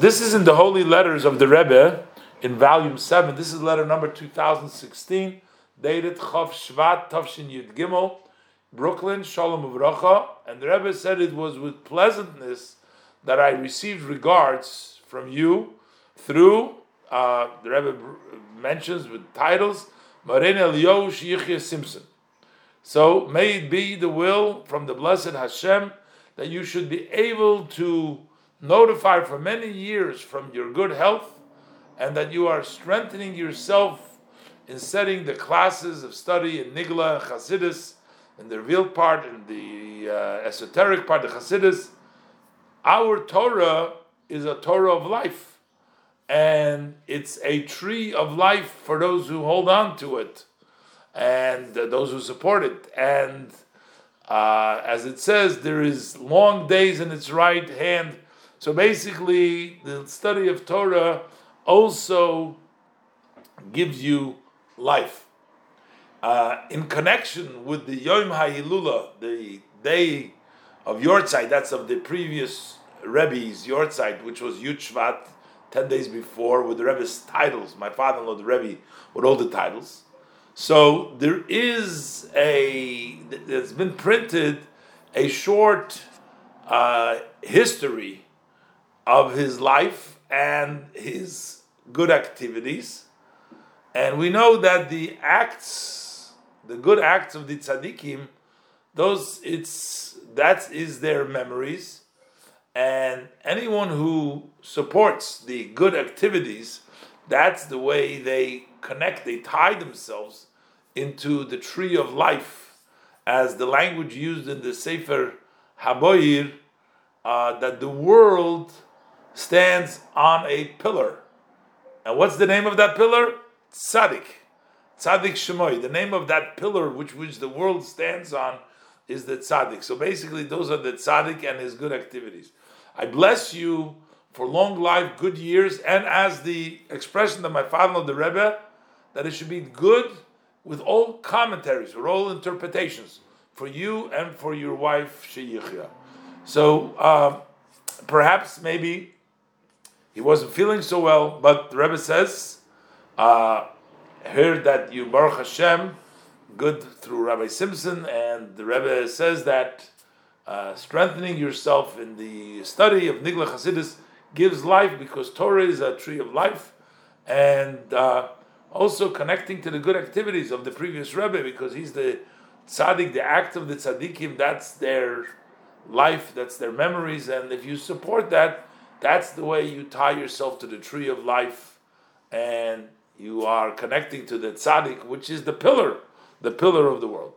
This is in the Holy Letters of the Rebbe in volume 7. This is letter number 2016, dated Chav Shvat Tavshin Yud Gimel, Brooklyn, Shalom Uvracha. And the Rebbe said it was with pleasantness that I received regards from you through, uh, the Rebbe mentions with titles, Marin Eliyahu Yichya Simpson. So may it be the will from the blessed Hashem that you should be able to notify for many years from your good health and that you are strengthening yourself in setting the classes of study in Nigla, and Chasidus, in the real part, in the uh, esoteric part, the Chasidus. Our Torah is a Torah of life, and it's a tree of life for those who hold on to it and uh, those who support it. And uh, as it says, there is long days in its right hand so basically, the study of Torah also gives you life. Uh, in connection with the Yom HaHilula, the day of Yortzeit, that's of the previous Rebbe's Yortzeit, which was Yud Shvat, 10 days before, with the Rebbe's titles, my father in law, the Rebbe, with all the titles. So there is a, there's been printed a short uh, history of his life and his good activities. And we know that the acts, the good acts of the tzaddikim, those it's that is their memories. And anyone who supports the good activities, that's the way they connect, they tie themselves into the tree of life, as the language used in the Sefer HaBahir, uh, that the world stands on a pillar. And what's the name of that pillar? Tzaddik. Tzaddik Shemoy. The name of that pillar which, which the world stands on is the tzaddik. So basically, those are the tzaddik and his good activities. I bless you for long life, good years, and as the expression of my father, the Rebbe, that it should be good with all commentaries, with all interpretations for you and for your wife Sheyichya. So uh, perhaps maybe he wasn't feeling so well, but the Rebbe says, uh, heard that you Baruch Hashem, good through Rabbi Simpson, and the Rebbe says that uh, strengthening yourself in the study of Nigla Hasidus gives life because Torah is a tree of life, and uh, also connecting to the good activities of the previous Rebbe because he's the tzaddik, the act of the tzaddikim, that's their life, that's their memories, and if you support that, that's the way you tie yourself to the tree of life, and you are connecting to the tzaddik, which is the pillar, the pillar of the world.